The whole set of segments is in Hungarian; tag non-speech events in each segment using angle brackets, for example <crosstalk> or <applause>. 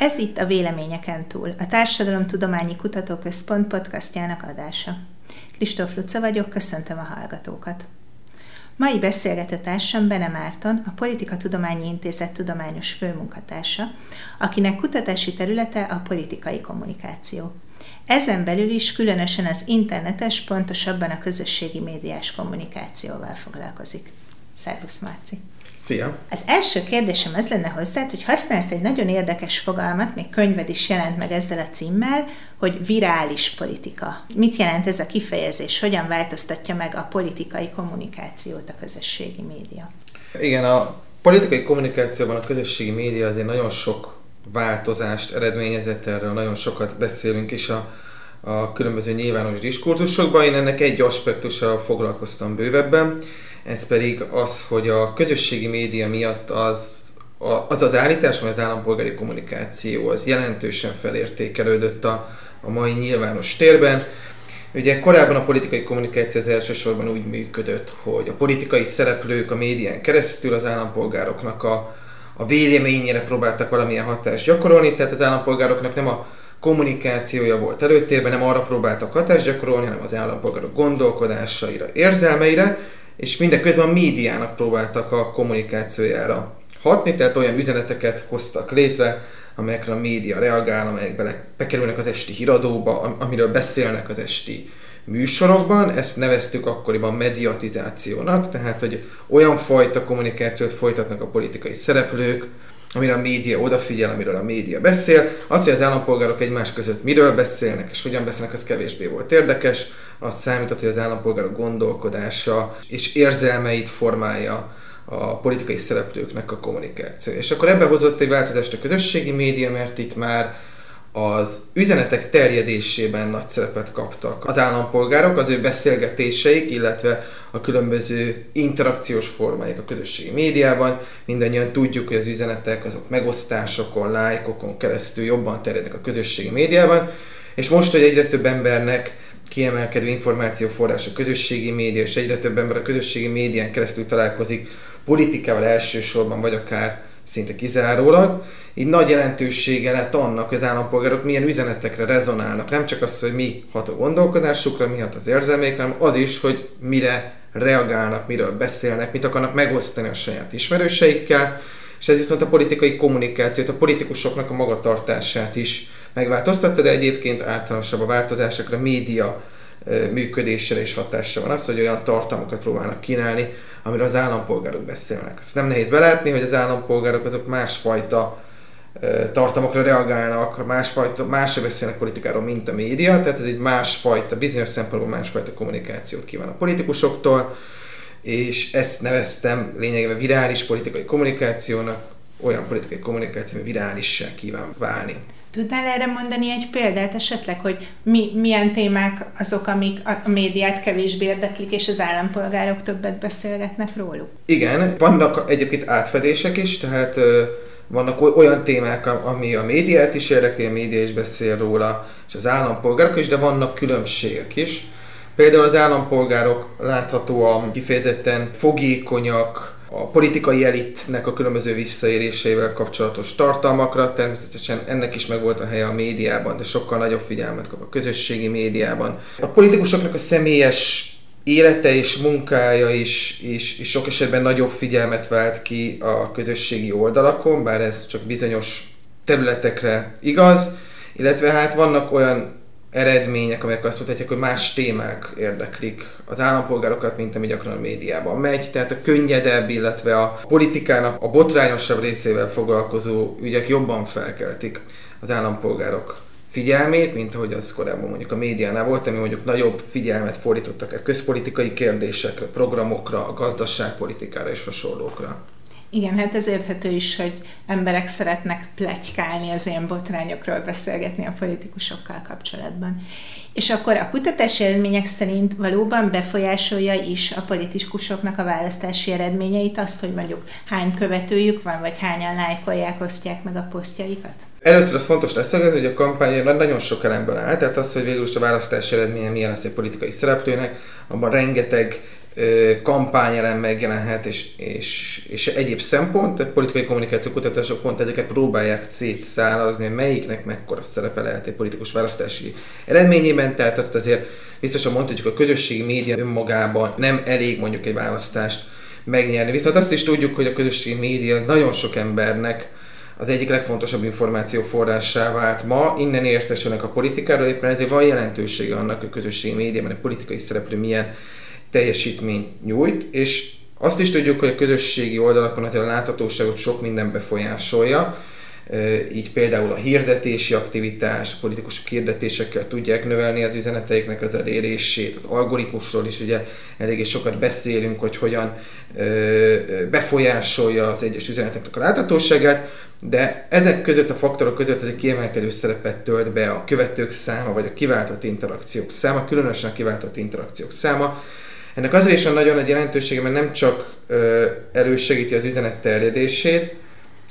Ez itt a Véleményeken túl, a Társadalomtudományi Kutatóközpont podcastjának adása. Kristóf Luca vagyok, köszöntöm a hallgatókat. Mai beszélgető társam Bene Márton, a Politika Tudományi Intézet tudományos főmunkatársa, akinek kutatási területe a politikai kommunikáció. Ezen belül is különösen az internetes, pontosabban a közösségi médiás kommunikációval foglalkozik. Szervusz, Márci! Szia! Az első kérdésem az lenne hozzá, hogy használsz egy nagyon érdekes fogalmat, még könyved is jelent meg ezzel a címmel, hogy virális politika. Mit jelent ez a kifejezés? Hogyan változtatja meg a politikai kommunikációt a közösségi média? Igen, a politikai kommunikációban a közösségi média azért nagyon sok változást eredményezett, erről nagyon sokat beszélünk is a, a különböző nyilvános diskurzusokban. Én ennek egy aspektussal foglalkoztam bővebben, ez pedig az, hogy a közösségi média miatt az az az állítás, hogy az állampolgári kommunikáció az jelentősen felértékelődött a, a mai nyilvános térben. Ugye korábban a politikai kommunikáció az elsősorban úgy működött, hogy a politikai szereplők a médián keresztül az állampolgároknak a, a véleményére próbáltak valamilyen hatást gyakorolni, tehát az állampolgároknak nem a kommunikációja volt előtérben, nem arra próbáltak hatást gyakorolni, hanem az állampolgárok gondolkodásaira, érzelmeire, és mindeközben a médiának próbáltak a kommunikációjára hatni, tehát olyan üzeneteket hoztak létre, amelyekre a média reagál, amelyek bele, bekerülnek az esti híradóba, amiről beszélnek az esti műsorokban. Ezt neveztük akkoriban mediatizációnak, tehát hogy olyan fajta kommunikációt folytatnak a politikai szereplők, amire a média odafigyel, amiről a média beszél. Az, hogy az állampolgárok egymás között miről beszélnek és hogyan beszélnek, az kevésbé volt érdekes. Az számított, hogy az állampolgárok gondolkodása és érzelmeit formálja a politikai szereplőknek a kommunikáció. És akkor ebbe hozott egy változást a közösségi média, mert itt már az üzenetek terjedésében nagy szerepet kaptak az állampolgárok, az ő beszélgetéseik, illetve a különböző interakciós formáik a közösségi médiában. Mindannyian tudjuk, hogy az üzenetek azok megosztásokon, lájkokon keresztül jobban terjednek a közösségi médiában, és most, hogy egyre több embernek kiemelkedő információforrás a közösségi média, és egyre több ember a közösségi médián keresztül találkozik politikával elsősorban, vagy akár szinte kizárólag. Így nagy jelentősége lett annak, hogy az állampolgárok milyen üzenetekre rezonálnak. Nem csak az, hogy mi hat a gondolkodásukra, mi hat az érzelmékre, hanem az is, hogy mire reagálnak, miről beszélnek, mit akarnak megosztani a saját ismerőseikkel, és ez viszont a politikai kommunikációt, a politikusoknak a magatartását is megváltoztatta, de egyébként általánosabb a változásokra, média működésére is hatása van az, hogy olyan tartalmakat próbálnak kínálni, amiről az állampolgárok beszélnek. Azt nem nehéz belátni, hogy az állampolgárok azok másfajta tartalmakra reagálnak, másfajta, másra beszélnek politikáról, mint a média, tehát ez egy másfajta, bizonyos szempontból másfajta kommunikációt kíván a politikusoktól, és ezt neveztem lényegében virális politikai kommunikációnak, olyan politikai kommunikáció, ami virálissá kíván válni. Tudnál erre mondani egy példát esetleg, hogy mi, milyen témák azok, amik a médiát kevésbé érdeklik, és az állampolgárok többet beszélgetnek róluk? Igen, vannak egyébként átfedések is, tehát vannak olyan témák, ami a médiát is érdekli, a média is beszél róla, és az állampolgárok is, de vannak különbségek is. Például az állampolgárok láthatóan kifejezetten fogékonyak, a politikai elitnek a különböző visszaérésével kapcsolatos tartalmakra. Természetesen ennek is megvolt a helye a médiában, de sokkal nagyobb figyelmet kap a közösségi médiában. A politikusoknak a személyes élete és munkája is, is, is sok esetben nagyobb figyelmet vált ki a közösségi oldalakon, bár ez csak bizonyos területekre igaz, illetve hát vannak olyan eredmények, amelyek azt mutatják, hogy más témák érdeklik az állampolgárokat, mint ami gyakran a médiában megy. Tehát a könnyedebb, illetve a politikának a botrányosabb részével foglalkozó ügyek jobban felkeltik az állampolgárok figyelmét, mint ahogy az korábban mondjuk a médiánál volt, ami mondjuk nagyobb figyelmet fordítottak a közpolitikai kérdésekre, programokra, a gazdaságpolitikára és hasonlókra. Igen, hát ez érthető is, hogy emberek szeretnek plegykálni az ilyen botrányokról, beszélgetni a politikusokkal kapcsolatban. És akkor a kutatási eredmények szerint valóban befolyásolja is a politikusoknak a választási eredményeit, azt, hogy mondjuk hány követőjük van, vagy hányan lájkolják, osztják meg a posztjaikat? Először az fontos leszögezni, hogy a kampány nagyon sok elemből áll, tehát az, hogy végül is a választási eredménye milyen lesz egy politikai szereplőnek, abban rengeteg kampányelem megjelenhet, és, és, és egyéb szempont, tehát politikai kommunikáció kutatások pont ezeket próbálják szétszálazni, hogy melyiknek mekkora szerepe lehet egy politikus választási eredményében, tehát azt azért biztosan mondhatjuk, a közösségi média önmagában nem elég mondjuk egy választást megnyerni. Viszont azt is tudjuk, hogy a közösségi média az nagyon sok embernek az egyik legfontosabb információ forrásá vált ma, innen értesülnek a politikáról, éppen ezért van jelentősége annak, hogy a közösségi médiában egy politikai szereplő milyen teljesítményt nyújt, és azt is tudjuk, hogy a közösségi oldalakon azért a láthatóságot sok minden befolyásolja, így például a hirdetési aktivitás, politikusok hirdetésekkel tudják növelni az üzeneteiknek az elérését, az algoritmusról is ugye eléggé sokat beszélünk, hogy hogyan befolyásolja az egyes üzeneteknek a láthatóságát, de ezek között a faktorok között egy kiemelkedő szerepet tölt be a követők száma, vagy a kiváltott interakciók száma, különösen a kiváltott interakciók száma, ennek azért is van nagyon nagy jelentősége, mert nem csak ö, elősegíti az üzenet terjedését,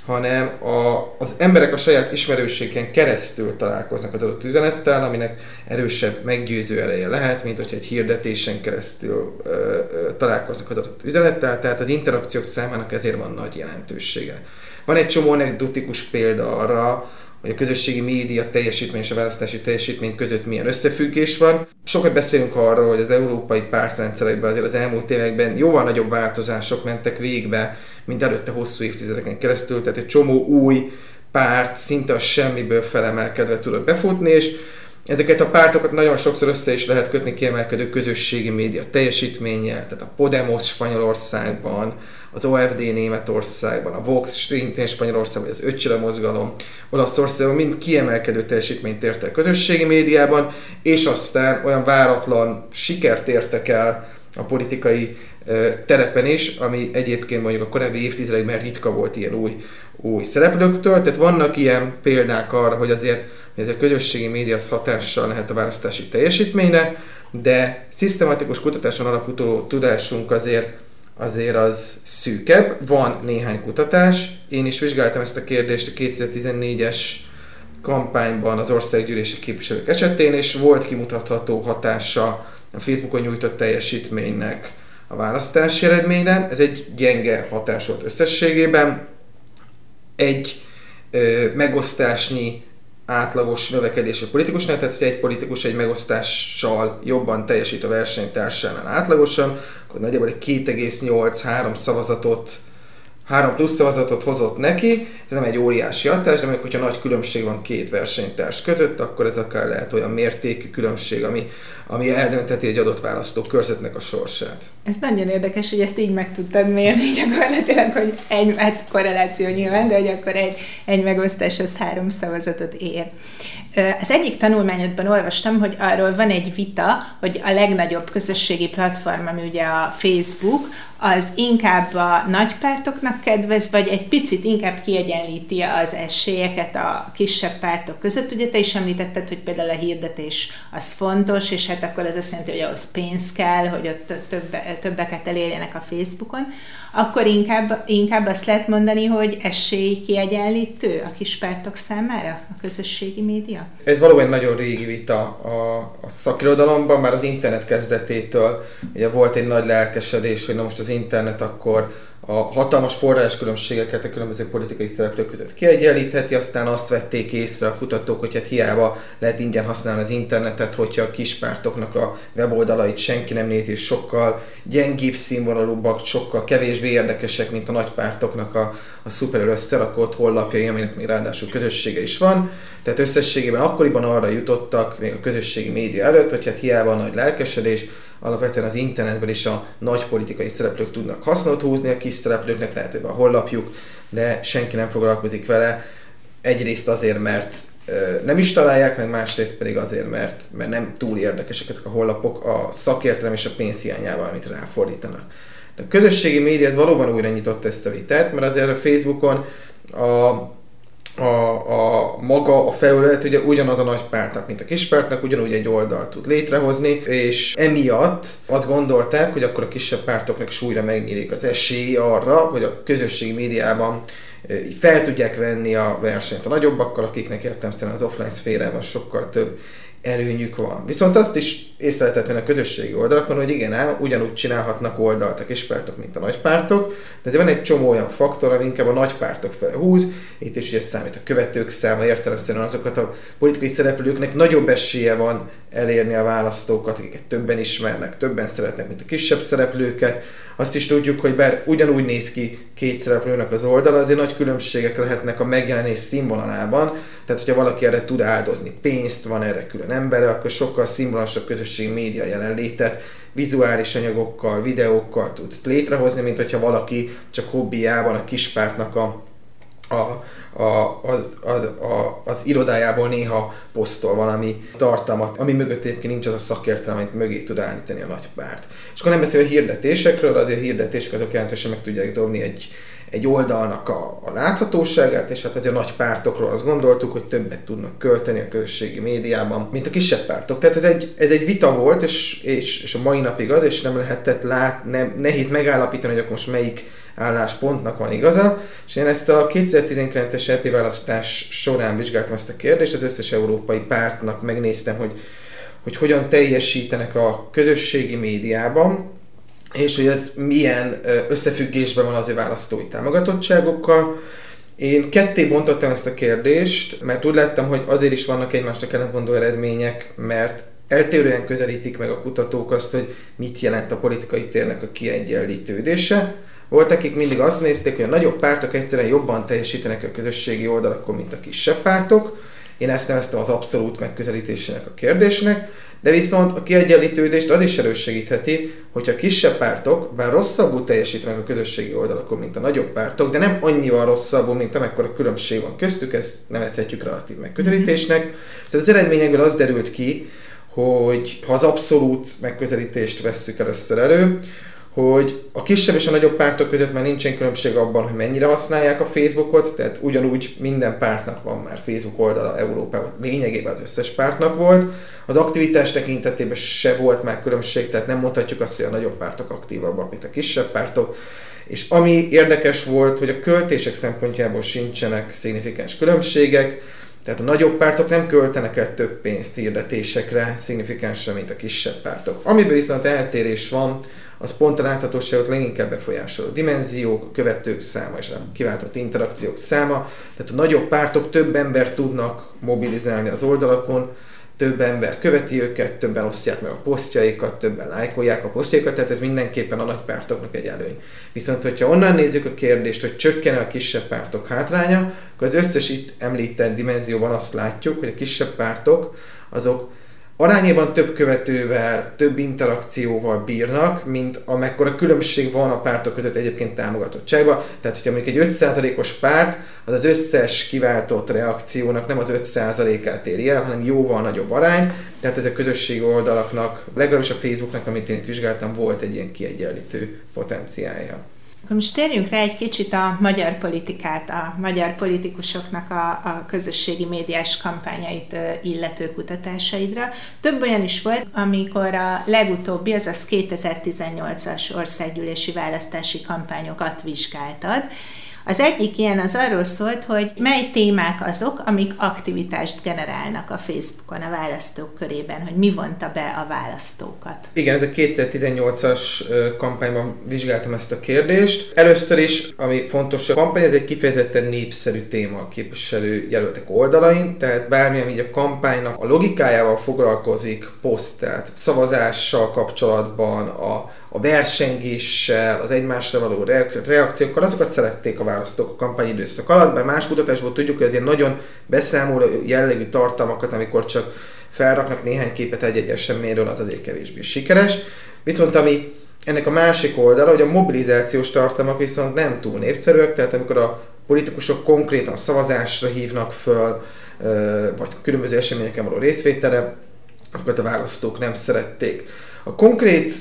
hanem a, az emberek a saját ismerőségen keresztül találkoznak az adott üzenettel, aminek erősebb meggyőző ereje lehet, mint hogyha egy hirdetésen keresztül ö, ö, találkoznak az adott üzenettel, tehát az interakciók számának ezért van nagy jelentősége. Van egy csomó anekdotikus példa arra, hogy a közösségi média teljesítmény és a választási teljesítmény között milyen összefüggés van. Sokat beszélünk arról, hogy az európai pártrendszerekben azért az elmúlt években jóval nagyobb változások mentek végbe, mint előtte hosszú évtizedeken keresztül, tehát egy csomó új párt szinte a semmiből felemelkedve tudott befutni, és ezeket a pártokat nagyon sokszor össze is lehet kötni kiemelkedő közösségi média teljesítménnyel, tehát a Podemos Spanyolországban, az OFD Németországban, a Vox szintén Spanyolországban, az Ötcsile mozgalom Olaszországban mind kiemelkedő teljesítményt ért el közösségi médiában, és aztán olyan váratlan sikert értek el a politikai terepen is, ami egyébként mondjuk a korábbi évtizedekben ritka volt ilyen új, új szereplőktől, tehát vannak ilyen példák arra, hogy azért hogy a közösségi média az hatással lehet a választási teljesítményre, de szisztematikus kutatáson alapuló tudásunk azért azért az szűkebb. Van néhány kutatás. Én is vizsgáltam ezt a kérdést a 2014-es kampányban az országgyűlési képviselők esetén, és volt kimutatható hatása a Facebookon nyújtott teljesítménynek a választási eredményre. Ez egy gyenge hatás volt összességében. Egy ö, megosztásnyi átlagos növekedés a politikusnál, tehát hogy egy politikus egy megosztással jobban teljesít a versenytársánál átlagosan, akkor nagyjából egy 2,8-3 szavazatot 3 plusz szavazatot hozott neki, ez nem egy óriási hatás, de mondjuk, hogyha nagy különbség van két versenytárs között, akkor ez akár lehet olyan mértékű különbség, ami, ami eldönteti egy adott választó körzetnek a sorsát. Ez nagyon érdekes, hogy ezt így meg tudtad mérni gyakorlatilag, hogy egy hát korreláció nyilván, de hogy akkor egy, egy megosztás az három szavazatot ér. Az egyik tanulmányodban olvastam, hogy arról van egy vita, hogy a legnagyobb közösségi platform, ami ugye a Facebook, az inkább a nagypártoknak kedvez, vagy egy picit inkább kiegyenlíti az esélyeket a kisebb pártok között. Ugye te is említetted, hogy például a hirdetés az fontos, és hát akkor ez azt jelenti, hogy ahhoz pénz kell, hogy ott több, többeket elérjenek a Facebookon akkor inkább, inkább azt lehet mondani, hogy esély kiegyenlítő a kispártok számára a közösségi média? Ez valóban nagyon régi vita a, a szakirodalomban, már az internet kezdetétől ugye volt egy nagy lelkesedés, hogy na most az internet akkor a hatalmas forráskülönbségeket a különböző politikai szereplők között kiegyenlítheti, aztán azt vették észre a kutatók, hogy hát hiába lehet ingyen használni az internetet, hogyha a kispártoknak a weboldalait senki nem nézi, sokkal gyengébb színvonalúbbak, sokkal kevésbé érdekesek, mint a nagypártoknak a, a szuper összerakott honlapjai, aminek még ráadásul közössége is van. Tehát összességében akkoriban arra jutottak, még a közösségi média előtt, hogy hát hiába a nagy lelkesedés, alapvetően az internetben is a nagy politikai szereplők tudnak hasznot húzni, a kis szereplőknek lehet, hogy a hollapjuk, de senki nem foglalkozik vele. Egyrészt azért, mert nem is találják meg, másrészt pedig azért, mert, mert nem túl érdekesek ezek a hollapok a szakértelem és a pénz hiányával, amit ráfordítanak. De a közösségi média ez valóban újra nyitott ezt a vitát, mert azért a Facebookon a a, a maga a felület ugye ugyanaz a nagy pártnak, mint a kis pártnak, ugyanúgy egy oldal tud létrehozni, és emiatt azt gondolták, hogy akkor a kisebb pártoknak is újra megnyílik az esély arra, hogy a közösségi médiában fel tudják venni a versenyt a nagyobbakkal, akiknek értem az offline szférában sokkal több előnyük van. Viszont azt is észre lehetett venni a közösségi oldalakon, hogy igen, ám, ugyanúgy csinálhatnak oldalt a kispártok, mint a nagypártok, de van egy csomó olyan faktor, ami inkább a nagypártok felé húz, itt is ugye számít a követők száma, értelemszerűen azokat a politikai szereplőknek nagyobb esélye van elérni a választókat, akiket többen ismernek, többen szeretnek, mint a kisebb szereplőket. Azt is tudjuk, hogy bár ugyanúgy néz ki két szereplőnek az oldala, azért nagy különbségek lehetnek a megjelenés színvonalában. Tehát, hogyha valaki erre tud áldozni pénzt, van erre külön embere, akkor sokkal színvonalasabb közösségi média jelenlétet, vizuális anyagokkal, videókkal tud létrehozni, mint hogyha valaki csak hobbiában a kispártnak a a, a, az, az, a, az irodájából néha posztol valami tartalmat, ami mögött egyébként nincs az a szakértelem, amit mögé tud állítani a nagy párt. És akkor nem beszél a hirdetésekről, azért a hirdetések azok jelentősen meg tudják dobni egy, egy oldalnak a, a láthatóságát, és hát azért a nagy pártokról azt gondoltuk, hogy többet tudnak költeni a közösségi médiában, mint a kisebb pártok. Tehát ez egy, ez egy vita volt, és, és, és a mai napig az, és nem lehetett lát, nem, nehéz megállapítani, hogy akkor most melyik álláspontnak van igaza, és én ezt a 2019-es EP választás során vizsgáltam ezt a kérdést, az összes európai pártnak megnéztem, hogy, hogy hogyan teljesítenek a közösségi médiában, és hogy ez milyen összefüggésben van az ő választói támogatottságokkal. Én ketté bontottam ezt a kérdést, mert úgy láttam, hogy azért is vannak egymásnak ellentmondó eredmények, mert eltérően közelítik meg a kutatók azt, hogy mit jelent a politikai térnek a kiegyenlítődése. Volt, akik mindig azt nézték, hogy a nagyobb pártok egyszerűen jobban teljesítenek a közösségi oldalakon, mint a kisebb pártok. Én ezt neveztem az abszolút megközelítésének a kérdésnek, de viszont a kiegyenlítődést az is elősegítheti, hogyha a kisebb pártok, bár rosszabbul teljesítenek a közösségi oldalakon, mint a nagyobb pártok, de nem annyival rosszabbul, mint amekkora különbség van köztük, ezt nevezhetjük relatív megközelítésnek. Mm-hmm. Tehát az eredményekből az derült ki, hogy ha az abszolút megközelítést vesszük először elő, hogy a kisebb és a nagyobb pártok között már nincsen különbség abban, hogy mennyire használják a Facebookot, tehát ugyanúgy minden pártnak van már Facebook oldala Európában, lényegében az összes pártnak volt. Az aktivitás tekintetében se volt már különbség, tehát nem mondhatjuk azt, hogy a nagyobb pártok aktívabbak, mint a kisebb pártok. És ami érdekes volt, hogy a költések szempontjából sincsenek szignifikáns különbségek, tehát a nagyobb pártok nem költenek el több pénzt hirdetésekre szignifikánsan, mint a kisebb pártok. Amiben viszont eltérés van, az pont a láthatóságot leginkább befolyásoló dimenziók, követők száma és a kiváltott interakciók száma. Tehát a nagyobb pártok több ember tudnak mobilizálni az oldalakon, több ember követi őket, többen osztják meg a posztjaikat, többen lájkolják a posztjaikat, tehát ez mindenképpen a nagy pártoknak egy előny. Viszont, hogyha onnan nézzük a kérdést, hogy csökken a kisebb pártok hátránya, akkor az összes itt említett dimenzióban azt látjuk, hogy a kisebb pártok azok arányában több követővel, több interakcióval bírnak, mint amekkora különbség van a pártok között egyébként támogatottságban. Tehát, hogyha mondjuk egy 5%-os párt, az az összes kiváltott reakciónak nem az 5%-át éri el, hanem jóval nagyobb arány. Tehát ez a közösségi oldalaknak, legalábbis a Facebooknak, amit én itt vizsgáltam, volt egy ilyen kiegyenlítő potenciálja. Akkor most térjünk rá egy kicsit a magyar politikát, a magyar politikusoknak a, a közösségi médiás kampányait illető kutatásaidra. Több olyan is volt, amikor a legutóbbi, azaz 2018-as országgyűlési választási kampányokat vizsgáltad, az egyik ilyen az arról szólt, hogy mely témák azok, amik aktivitást generálnak a Facebookon a választók körében, hogy mi vonta be a választókat. Igen, ez a 2018-as kampányban vizsgáltam ezt a kérdést. Először is, ami fontos, a kampány, ez egy kifejezetten népszerű téma a képviselő jelöltek oldalain, tehát bármilyen így a kampánynak a logikájával foglalkozik, poszt, tehát szavazással kapcsolatban, a a versengéssel, az egymásra való reakciókkal, azokat szerették a választók a kampányidőszak alatt, mert más kutatásból tudjuk, hogy azért nagyon beszámoló jellegű tartalmakat, amikor csak felraknak néhány képet egy-egy eseményről, az azért kevésbé sikeres. Viszont ami ennek a másik oldala, hogy a mobilizációs tartalmak viszont nem túl népszerűek, tehát amikor a politikusok konkrétan szavazásra hívnak föl, vagy különböző eseményeken való részvétele, azokat a választók nem szerették. A konkrét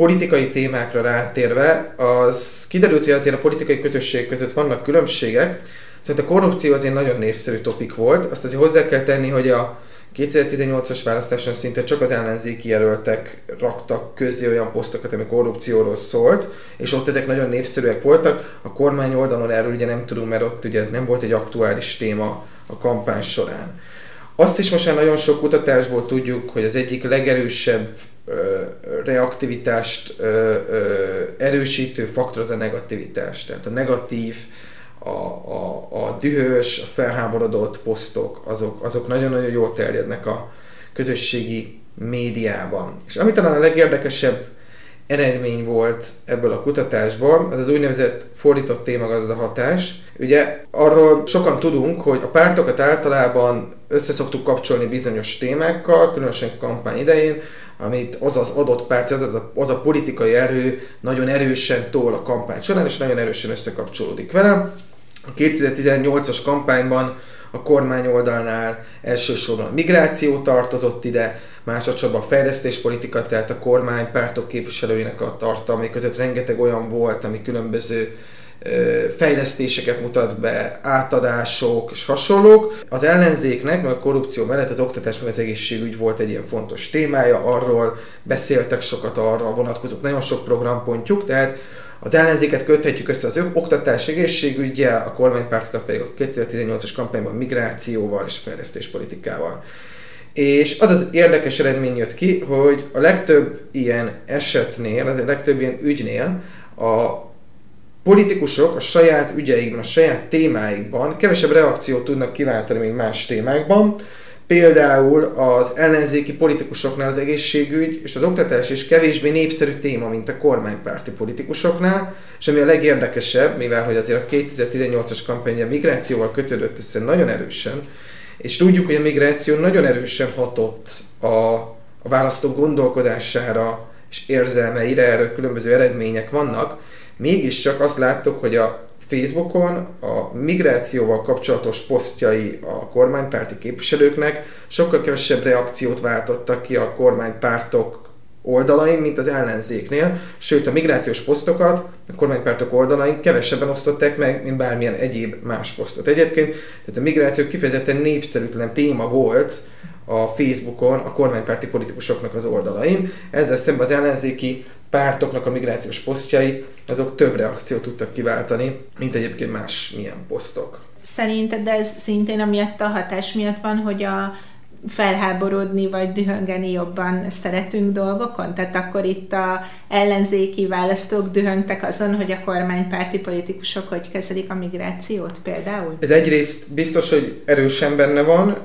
politikai témákra rátérve, az kiderült, hogy azért a politikai közösség között vannak különbségek, Szóval a korrupció azért nagyon népszerű topik volt. Azt azért hozzá kell tenni, hogy a 2018-as választáson szinte csak az ellenzéki jelöltek raktak közé olyan posztokat, ami korrupcióról szólt, és ott ezek nagyon népszerűek voltak. A kormány oldalon erről ugye nem tudunk, mert ott ugye ez nem volt egy aktuális téma a kampány során. Azt is most már nagyon sok kutatásból tudjuk, hogy az egyik legerősebb reaktivitást erősítő faktor az a negativitás. Tehát a negatív, a, a, a dühös, a felháborodott posztok, azok, azok nagyon-nagyon jól terjednek a közösségi médiában. És ami talán a legérdekesebb eredmény volt ebből a kutatásból, az az úgynevezett fordított témagazda hatás. Ugye arról sokan tudunk, hogy a pártokat általában összeszoktuk kapcsolni bizonyos témákkal, különösen kampány idején, amit az az adott párt, az, az, a, az a politikai erő nagyon erősen tol a kampány során, és nagyon erősen összekapcsolódik vele. A 2018-as kampányban a kormány oldalnál elsősorban a migráció tartozott ide, másodszorban a fejlesztéspolitika, tehát a kormány pártok képviselőinek a tartalmai között rengeteg olyan volt, ami különböző fejlesztéseket mutat be, átadások és hasonlók. Az ellenzéknek, meg a korrupció mellett az oktatás meg az egészségügy volt egy ilyen fontos témája, arról beszéltek sokat arra vonatkozók, nagyon sok programpontjuk, tehát az ellenzéket köthetjük össze az oktatás egészségügyel, a kormánypártokat pedig a 2018-as kampányban migrációval és fejlesztéspolitikával. És az az érdekes eredmény jött ki, hogy a legtöbb ilyen esetnél, az a legtöbb ilyen ügynél a politikusok a saját ügyeikben, a saját témáikban kevesebb reakciót tudnak kiváltani, mint más témákban. Például az ellenzéki politikusoknál az egészségügy és az oktatás is kevésbé népszerű téma, mint a kormánypárti politikusoknál, és ami a legérdekesebb, mivel hogy azért a 2018-as kampány a migrációval kötődött össze nagyon erősen, és tudjuk, hogy a migráció nagyon erősen hatott a, a választók gondolkodására és érzelmeire, erről különböző eredmények vannak, mégiscsak azt láttuk, hogy a Facebookon a migrációval kapcsolatos posztjai a kormánypárti képviselőknek sokkal kevesebb reakciót váltottak ki a kormánypártok oldalain, mint az ellenzéknél, sőt a migrációs posztokat a kormánypártok oldalain kevesebben osztották meg, mint bármilyen egyéb más posztot. Egyébként tehát a migráció kifejezetten népszerűtlen téma volt a Facebookon a kormánypárti politikusoknak az oldalain. Ezzel szemben az ellenzéki pártoknak a migrációs posztjait, azok több reakciót tudtak kiváltani, mint egyébként más milyen posztok. Szerinted ez szintén amiatt a hatás miatt van, hogy a felháborodni vagy dühöngeni jobban szeretünk dolgokon? Tehát akkor itt a ellenzéki választók dühöngtek azon, hogy a kormánypárti politikusok hogy kezelik a migrációt például? Ez egyrészt biztos, hogy erősen benne van,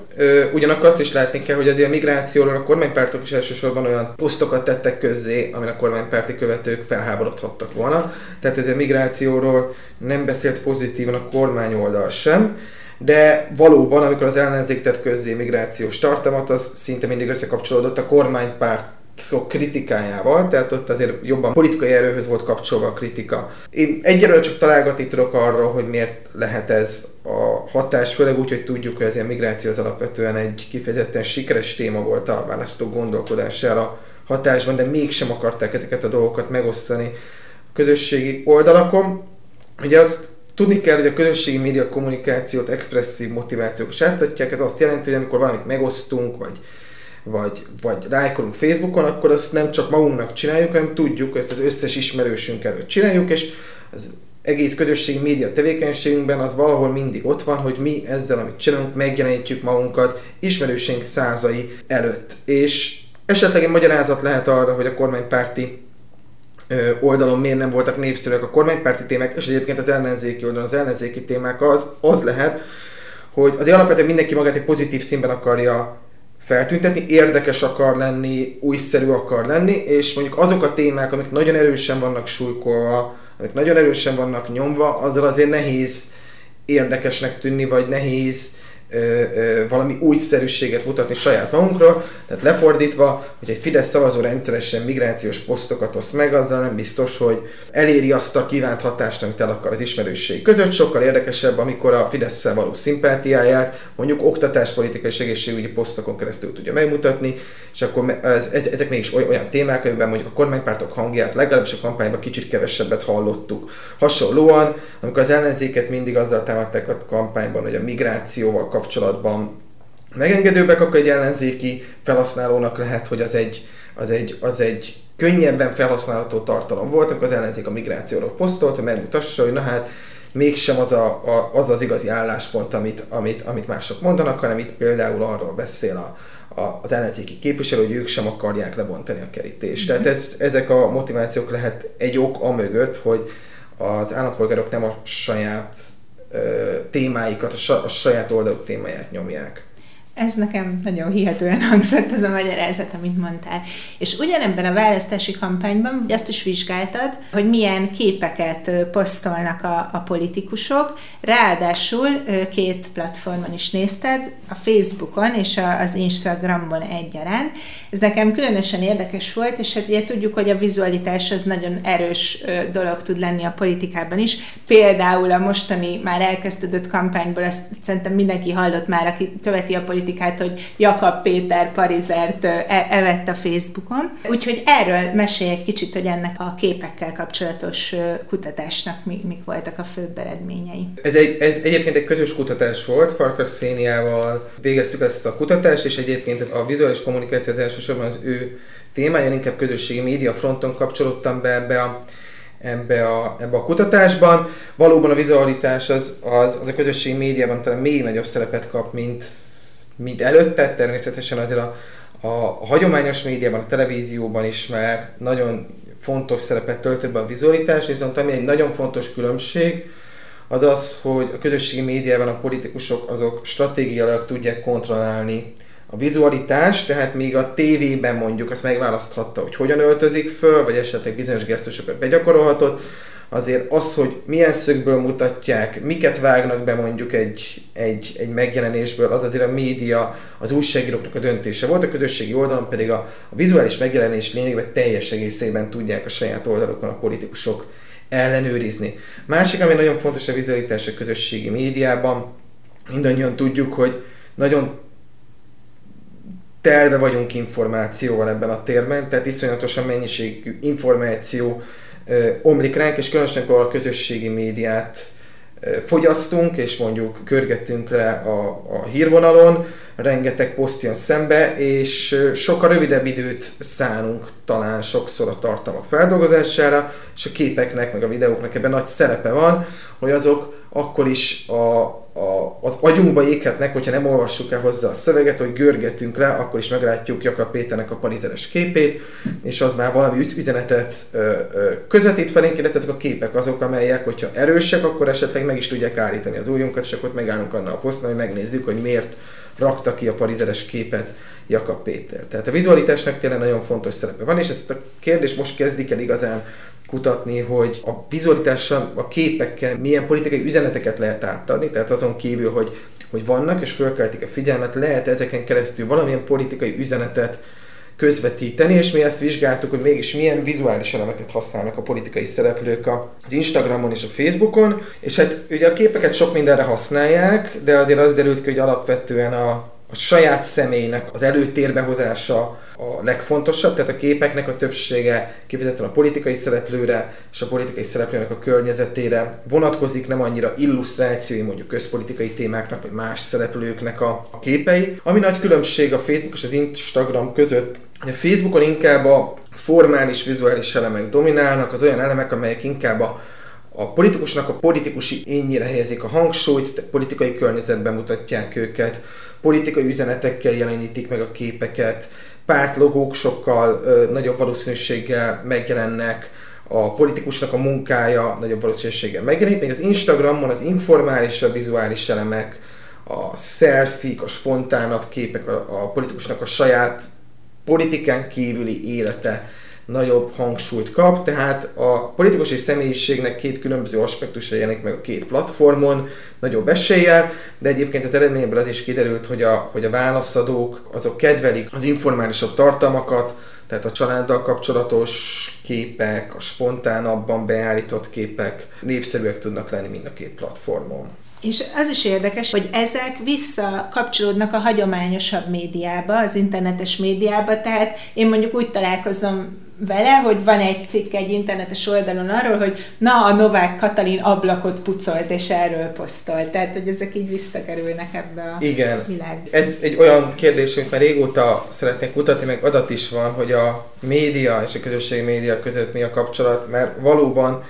ugyanakkor azt is látni kell, hogy azért a migrációról a kormánypártok is elsősorban olyan posztokat tettek közzé, amin a kormánypárti követők felháborodhattak volna. Tehát ezért migrációról nem beszélt pozitívan a kormány oldal sem de valóban, amikor az ellenzék tett közzé migrációs tartalmat, az szinte mindig összekapcsolódott a kormánypárt kritikájával, tehát ott azért jobban politikai erőhöz volt kapcsolva a kritika. Én egyelőre csak találgatni tudok arról, hogy miért lehet ez a hatás, főleg úgy, hogy tudjuk, hogy ez a migráció az alapvetően egy kifejezetten sikeres téma volt a választó gondolkodására hatásban, de mégsem akarták ezeket a dolgokat megosztani a közösségi oldalakon. Ugye azt Tudni kell, hogy a közösségi média kommunikációt expresszív motivációk is átadják, ez azt jelenti, hogy amikor valamit megosztunk, vagy, vagy, vagy rájkolunk Facebookon, akkor azt nem csak magunknak csináljuk, hanem tudjuk, ezt az összes ismerősünk előtt csináljuk, és az egész közösségi média tevékenységünkben az valahol mindig ott van, hogy mi ezzel, amit csinálunk, megjelenítjük magunkat ismerőseink százai előtt. És esetleg egy magyarázat lehet arra, hogy a kormánypárti oldalon miért nem voltak népszerűek a kormánypárti témák, és egyébként az ellenzéki oldalon az ellenzéki témák az, az lehet, hogy az alapvetően mindenki magát egy pozitív színben akarja feltüntetni, érdekes akar lenni, újszerű akar lenni, és mondjuk azok a témák, amik nagyon erősen vannak súlykolva, amik nagyon erősen vannak nyomva, azzal azért nehéz érdekesnek tűnni, vagy nehéz valami újszerűséget mutatni saját magunkról, tehát lefordítva, hogy egy Fidesz szavazó rendszeresen migrációs posztokat osz meg, azzal nem biztos, hogy eléri azt a kívánt hatást, amit el akar az ismerősség között. Sokkal érdekesebb, amikor a fidesz való szimpátiáját mondjuk oktatáspolitikai és egészségügyi posztokon keresztül tudja megmutatni, és akkor ez, ez, ezek mégis olyan témák, amiben mondjuk a kormánypártok hangját legalábbis a kampányban kicsit kevesebbet hallottuk. Hasonlóan, amikor az ellenzéket mindig azzal támadták a kampányban, hogy a migrációval kapcsolatban megengedőbbek, akkor egy ellenzéki felhasználónak lehet, hogy az egy, az egy, az egy könnyebben felhasználható tartalom volt, akkor az ellenzék a migrációról posztolt, hogy megmutassa, hogy na hát mégsem az a, a, az, az igazi álláspont, amit, amit, amit mások mondanak, hanem itt például arról beszél a, a, az ellenzéki képviselő, hogy ők sem akarják lebontani a kerítést. Mm-hmm. Tehát ez, ezek a motivációk lehet egy ok a mögött, hogy az állampolgárok nem a saját témáikat, a, sa, a saját oldaluk témáját nyomják. Ez nekem nagyon hihetően hangzott az a magyarázat, amit mondtál. És ugyanebben a választási kampányban azt is vizsgáltad, hogy milyen képeket posztolnak a, a politikusok, ráadásul két platformon is nézted, a Facebookon és az Instagramon egyaránt. Ez nekem különösen érdekes volt, és hát ugye tudjuk, hogy a vizualitás az nagyon erős dolog tud lenni a politikában is. Például a mostani már elkezdődött kampányból, azt szerintem mindenki hallott már, aki követi a politikát, politikát, hogy Jakab Péter Parizert e- evett a Facebookon. Úgyhogy erről mesélj egy kicsit, hogy ennek a képekkel kapcsolatos kutatásnak mi, mik voltak a főbb eredményei. Ez, egy, ez egyébként egy közös kutatás volt, Farkas Széniával végeztük ezt a kutatást, és egyébként ez a vizuális kommunikáció az elsősorban az ő témája, inkább közösségi média fronton kapcsolódtam be ebbe a ebbe a, ebbe a kutatásban. Valóban a vizualitás az, az, az a közösségi médiában talán még nagyobb szerepet kap, mint mint előtte, természetesen azért a, a, hagyományos médiában, a televízióban is már nagyon fontos szerepet töltött be a vizualitás, viszont ami egy nagyon fontos különbség, az az, hogy a közösségi médiában a politikusok azok stratégiailag tudják kontrollálni a vizualitás, tehát még a tévében mondjuk azt megválaszthatta, hogy hogyan öltözik föl, vagy esetleg bizonyos gesztusokat begyakorolhatott, azért az, hogy milyen szögből mutatják, miket vágnak be mondjuk egy, egy, egy megjelenésből, az azért a média, az újságíróknak a döntése volt, a közösségi oldalon pedig a, a vizuális megjelenés lényegében teljes egészében tudják a saját oldalukon a politikusok ellenőrizni. Másik, ami nagyon fontos a vizualitás a közösségi médiában, mindannyian tudjuk, hogy nagyon telve vagyunk információval ebben a térben, tehát iszonyatosan mennyiségű információ omlik ránk, és különösen akkor a közösségi médiát fogyasztunk, és mondjuk körgetünk le a, a hírvonalon, rengeteg poszt jön szembe, és sokkal rövidebb időt szánunk talán sokszor a tartalmak feldolgozására, és a képeknek, meg a videóknak ebben nagy szerepe van, hogy azok akkor is a, a, az agyunkba éghetnek, hogyha nem olvassuk el hozzá a szöveget, hogy görgetünk le, akkor is meglátjuk Jakab Péternek a parizeres képét, és az már valami üzenetet ö, ö, közvetít felénk, illetve ezek a képek azok, amelyek, hogyha erősek, akkor esetleg meg is tudják állítani az ujjunkat, és akkor megállunk annál a poszton, hogy megnézzük, hogy miért rakta ki a parizeres képet Jakab Péter. Tehát a vizualitásnak tényleg nagyon fontos szerepe van, és ezt a kérdést most kezdik el igazán kutatni, hogy a vizualitással, a képekkel milyen politikai üzeneteket lehet átadni, tehát azon kívül, hogy, hogy vannak és fölkeltik a figyelmet, lehet ezeken keresztül valamilyen politikai üzenetet közvetíteni, és mi ezt vizsgáltuk, hogy mégis milyen vizuális elemeket használnak a politikai szereplők az Instagramon és a Facebookon, és hát ugye a képeket sok mindenre használják, de azért az derült ki, hogy alapvetően a, a saját személynek az előtérbe hozása a legfontosabb, tehát a képeknek a többsége kifejezetten a politikai szereplőre és a politikai szereplőnek a környezetére vonatkozik, nem annyira illusztrációi mondjuk közpolitikai témáknak vagy más szereplőknek a, képei. Ami nagy különbség a Facebook és az Instagram között, a Facebookon inkább a formális, vizuális elemek dominálnak, az olyan elemek, amelyek inkább a a politikusnak a politikusi énnyire helyezik a hangsúlyt, politikai környezetben mutatják őket, politikai üzenetekkel jelenítik meg a képeket, pártlogók sokkal ö, nagyobb valószínűséggel megjelennek, a politikusnak a munkája nagyobb valószínűséggel megjelenik, még az Instagramon az informális, a vizuális elemek, a selfie a spontánabb képek, a, a politikusnak a saját politikán kívüli élete nagyobb hangsúlyt kap, tehát a politikus és személyiségnek két különböző aspektusa jelenik meg a két platformon, nagyobb eséllyel, de egyébként az eredményből az is kiderült, hogy a, hogy a válaszadók azok kedvelik az informálisabb tartalmakat, tehát a családdal kapcsolatos képek, a spontánabban beállított képek népszerűek tudnak lenni mind a két platformon. És az is érdekes, hogy ezek visszakapcsolódnak a hagyományosabb médiába, az internetes médiába, tehát én mondjuk úgy találkozom vele, hogy van egy cikk egy internetes oldalon arról, hogy na, a Novák Katalin ablakot pucolt, és erről posztolt. Tehát, hogy ezek így visszakerülnek ebbe a Igen. világba. Ez egy olyan kérdés, amit már régóta szeretnék kutatni, meg adat is van, hogy a média és a közösségi média között mi a kapcsolat, mert valóban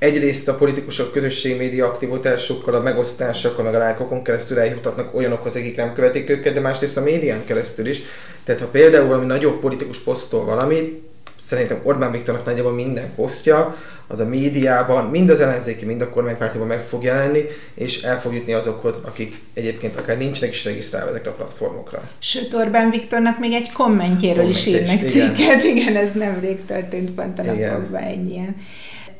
egyrészt a politikusok közösségi média aktivitásokkal, a megosztásokkal, meg a lájkokon keresztül eljutatnak olyanokhoz, akik nem követik őket, de másrészt a médián keresztül is. Tehát ha például valami nagyobb politikus posztol valamit, szerintem Orbán Viktornak nagyjából minden posztja, az a médiában, mind az ellenzéki, mind a kormánypártiban meg fog jelenni, és el fog jutni azokhoz, akik egyébként akár nincsenek is regisztrálva ezekre a platformokra. Sőt, Orbán Viktornak még egy kommentjéről is írnak cikket, <laughs> igen, ez nemrég történt pont a napokban egy ilyen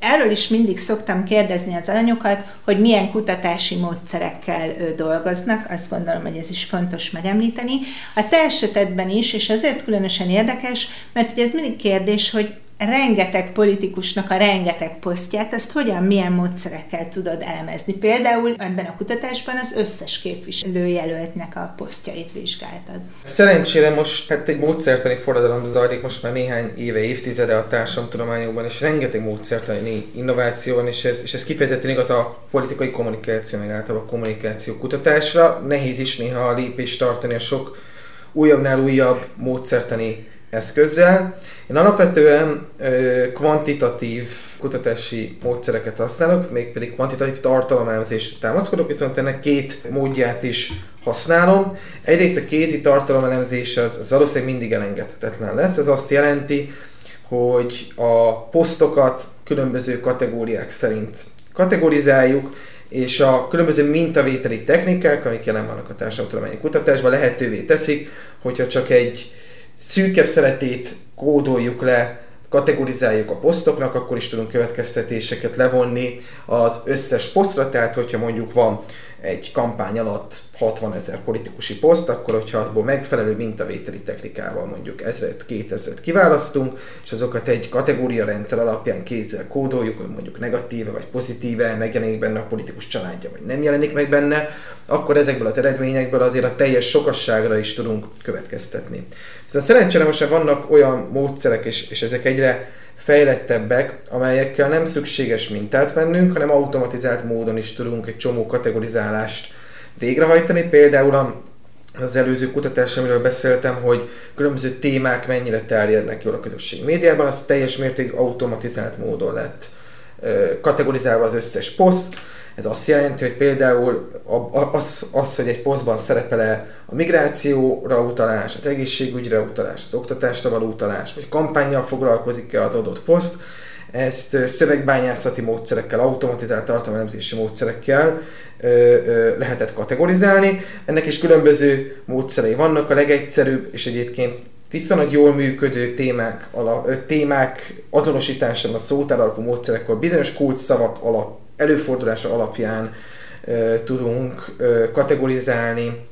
erről is mindig szoktam kérdezni az alanyokat, hogy milyen kutatási módszerekkel dolgoznak, azt gondolom, hogy ez is fontos megemlíteni. A te esetedben is, és azért különösen érdekes, mert ugye ez mindig kérdés, hogy rengeteg politikusnak a rengeteg posztját, ezt hogyan, milyen módszerekkel tudod elemezni. Például ebben a kutatásban az összes képviselőjelöltnek a posztjait vizsgáltad. Szerencsére most hát egy módszertani forradalom zajlik most már néhány éve, évtizede a társadalomtudományokban, és rengeteg módszertani innováció van, és ez, és ez kifejezetten igaz a politikai kommunikáció, meg általában a kommunikáció kutatásra. Nehéz is néha a lépést tartani a sok újabbnál újabb módszertani eszközzel. Én alapvetően ö, kvantitatív kutatási módszereket használok, mégpedig kvantitatív tartalomelemzést támaszkodok, viszont ennek két módját is használom. Egyrészt a kézi tartalomelemzés az, az valószínűleg mindig elengedhetetlen lesz. Ez azt jelenti, hogy a posztokat különböző kategóriák szerint kategorizáljuk, és a különböző mintavételi technikák, amik jelen vannak a társadalomtudományi kutatásban, lehetővé teszik, hogyha csak egy szűkebb szeretét kódoljuk le, kategorizáljuk a posztoknak, akkor is tudunk következtetéseket levonni. Az összes posztra, tehát hogyha mondjuk van egy kampány alatt 60 ezer politikusi poszt, akkor hogyha abból megfelelő mintavételi technikával mondjuk ezret, 2000 kiválasztunk, és azokat egy kategória rendszer alapján kézzel kódoljuk, hogy mondjuk negatíve vagy pozitíve megjelenik benne a politikus családja, vagy nem jelenik meg benne, akkor ezekből az eredményekből azért a teljes sokasságra is tudunk következtetni. Viszont szerencsére most vannak olyan módszerek, és, és ezek egyre fejlettebbek, amelyekkel nem szükséges mintát vennünk, hanem automatizált módon is tudunk egy csomó kategorizálást végrehajtani. Például az előző kutatás, amiről beszéltem, hogy különböző témák mennyire terjednek jól a közösség médiában, az teljes mértékig automatizált módon lett kategorizálva az összes poszt, ez azt jelenti, hogy például az, az hogy egy posztban szerepel a migrációra utalás, az egészségügyre utalás, az oktatásra való utalás, vagy kampányjal foglalkozik-e az adott poszt, ezt szövegbányászati módszerekkel, automatizált tartalmelemzési módszerekkel ö, ö, lehetett kategorizálni. Ennek is különböző módszerei vannak. A legegyszerűbb és egyébként viszonylag jól működő témák, ala, ö, témák azonosításában a szótár alapú módszerekkel bizonyos kulcsszavak alap előfordulása alapján ö, tudunk ö, kategorizálni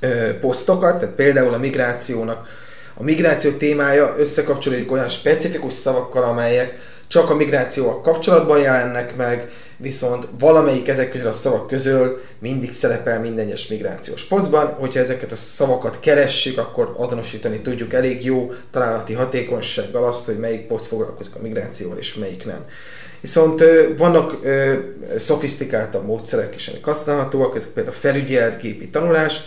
ö, posztokat, tehát például a migrációnak a migráció témája összekapcsolódik olyan specifikus szavakkal, amelyek csak a migrációval kapcsolatban jelennek meg, viszont valamelyik ezek közül a szavak közül mindig szerepel minden egyes migrációs posztban. Hogyha ezeket a szavakat keressük, akkor azonosítani tudjuk elég jó találati hatékonysággal azt, hogy melyik poszt foglalkozik a migrációval és melyik nem. Viszont vannak ö, szofisztikáltabb módszerek is, amik használhatóak, ezek például a felügyelt gépi tanulás,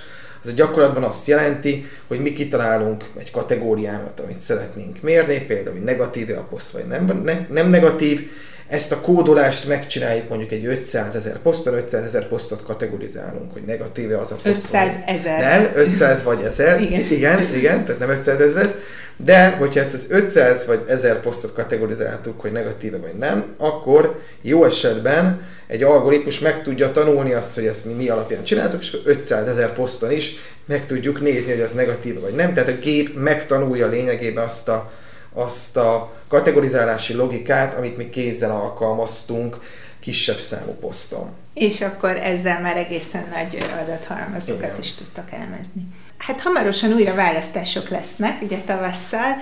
az a gyakorlatban azt jelenti, hogy mi kitalálunk egy kategóriámat, amit szeretnénk mérni, például, hogy negatív a poszt, vagy nem, nem, nem negatív, ezt a kódolást megcsináljuk mondjuk egy 500 ezer poszton, 500 ezer posztot kategorizálunk, hogy negatíve az a poszt. 500 ezer. Nem, 500 vagy ezer. igen. igen, igen, tehát nem 500 ezer. De, hogyha ezt az 500 vagy 1000 posztot kategorizáltuk, hogy negatíve vagy nem, akkor jó esetben egy algoritmus meg tudja tanulni azt, hogy ezt mi, mi alapján csináltuk, és akkor 500 ezer poszton is meg tudjuk nézni, hogy ez negatíve vagy nem. Tehát a gép megtanulja lényegében azt a, azt a kategorizálási logikát, amit mi kézzel alkalmaztunk kisebb számú poszton. És akkor ezzel már egészen nagy adathalmazokat Igen. is tudtak elmezni. Hát hamarosan újra választások lesznek, ugye tavasszal.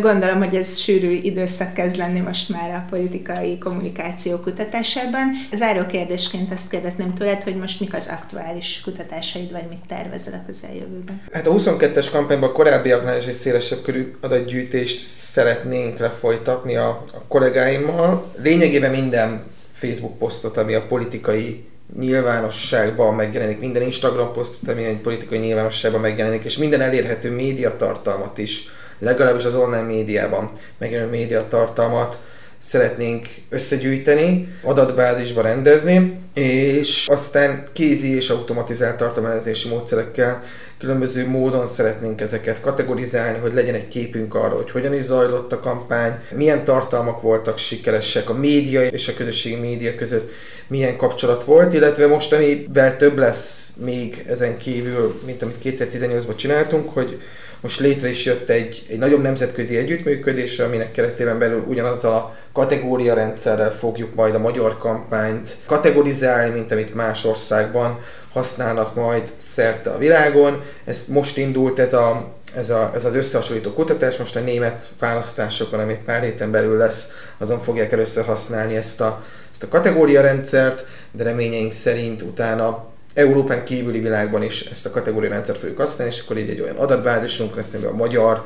Gondolom, hogy ez sűrű időszak kezd lenni most már a politikai kommunikáció kutatásában. Záró kérdésként azt kérdezném tőled, hogy most mik az aktuális kutatásaid, vagy mit tervezel a közeljövőben? Hát a 22-es kampányban korábbiaknál is egy szélesebb körű adatgyűjtést szeretnénk lefolytatni a, a kollégáimmal. Lényegében minden Facebook posztot, ami a politikai nyilvánosságban megjelenik, minden Instagram posztot, ami egy politikai nyilvánosságban megjelenik, és minden elérhető médiatartalmat is, legalábbis az online médiában megjelenő médiatartalmat szeretnénk összegyűjteni, adatbázisba rendezni, és aztán kézi és automatizált tartalmelezési módszerekkel különböző módon szeretnénk ezeket kategorizálni, hogy legyen egy képünk arról, hogy hogyan is zajlott a kampány, milyen tartalmak voltak sikeresek, a média és a közösségi média között milyen kapcsolat volt, illetve mostanivel több lesz még ezen kívül, mint amit 2018-ban csináltunk, hogy most létre is jött egy, egy nagyobb nemzetközi együttműködés, aminek keretében belül ugyanazzal a kategória rendszerrel fogjuk majd a magyar kampányt kategorizálni, mint amit más országban használnak majd szerte a világon. Ez most indult ez, a, ez, a, ez az összehasonlító kutatás, most a német választásokon, amit pár héten belül lesz, azon fogják először használni ezt a, ezt a kategória rendszert, de reményeink szerint utána Európán kívüli világban is ezt a kategória rendszert fogjuk használni, és akkor így egy olyan adatbázisunk lesz, amiben a magyar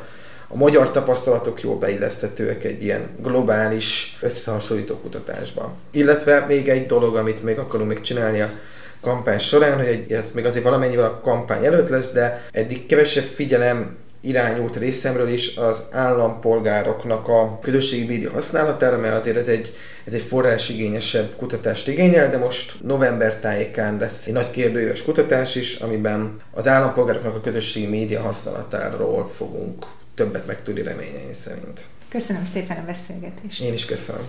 a magyar tapasztalatok jól beilleszthetőek egy ilyen globális összehasonlító kutatásban. Illetve még egy dolog, amit még akarunk még csinálni a kampány során, hogy egy, ez még azért valamennyivel a kampány előtt lesz, de eddig kevesebb figyelem irányult részemről is az állampolgároknak a közösségi média használatára, mert azért ez egy, ez egy forrásigényesebb kutatást igényel, de most november tájékán lesz egy nagy kérdőjéves kutatás is, amiben az állampolgároknak a közösségi média használatáról fogunk többet megtudni reményeim szerint. Köszönöm szépen a beszélgetést. Én is köszönöm.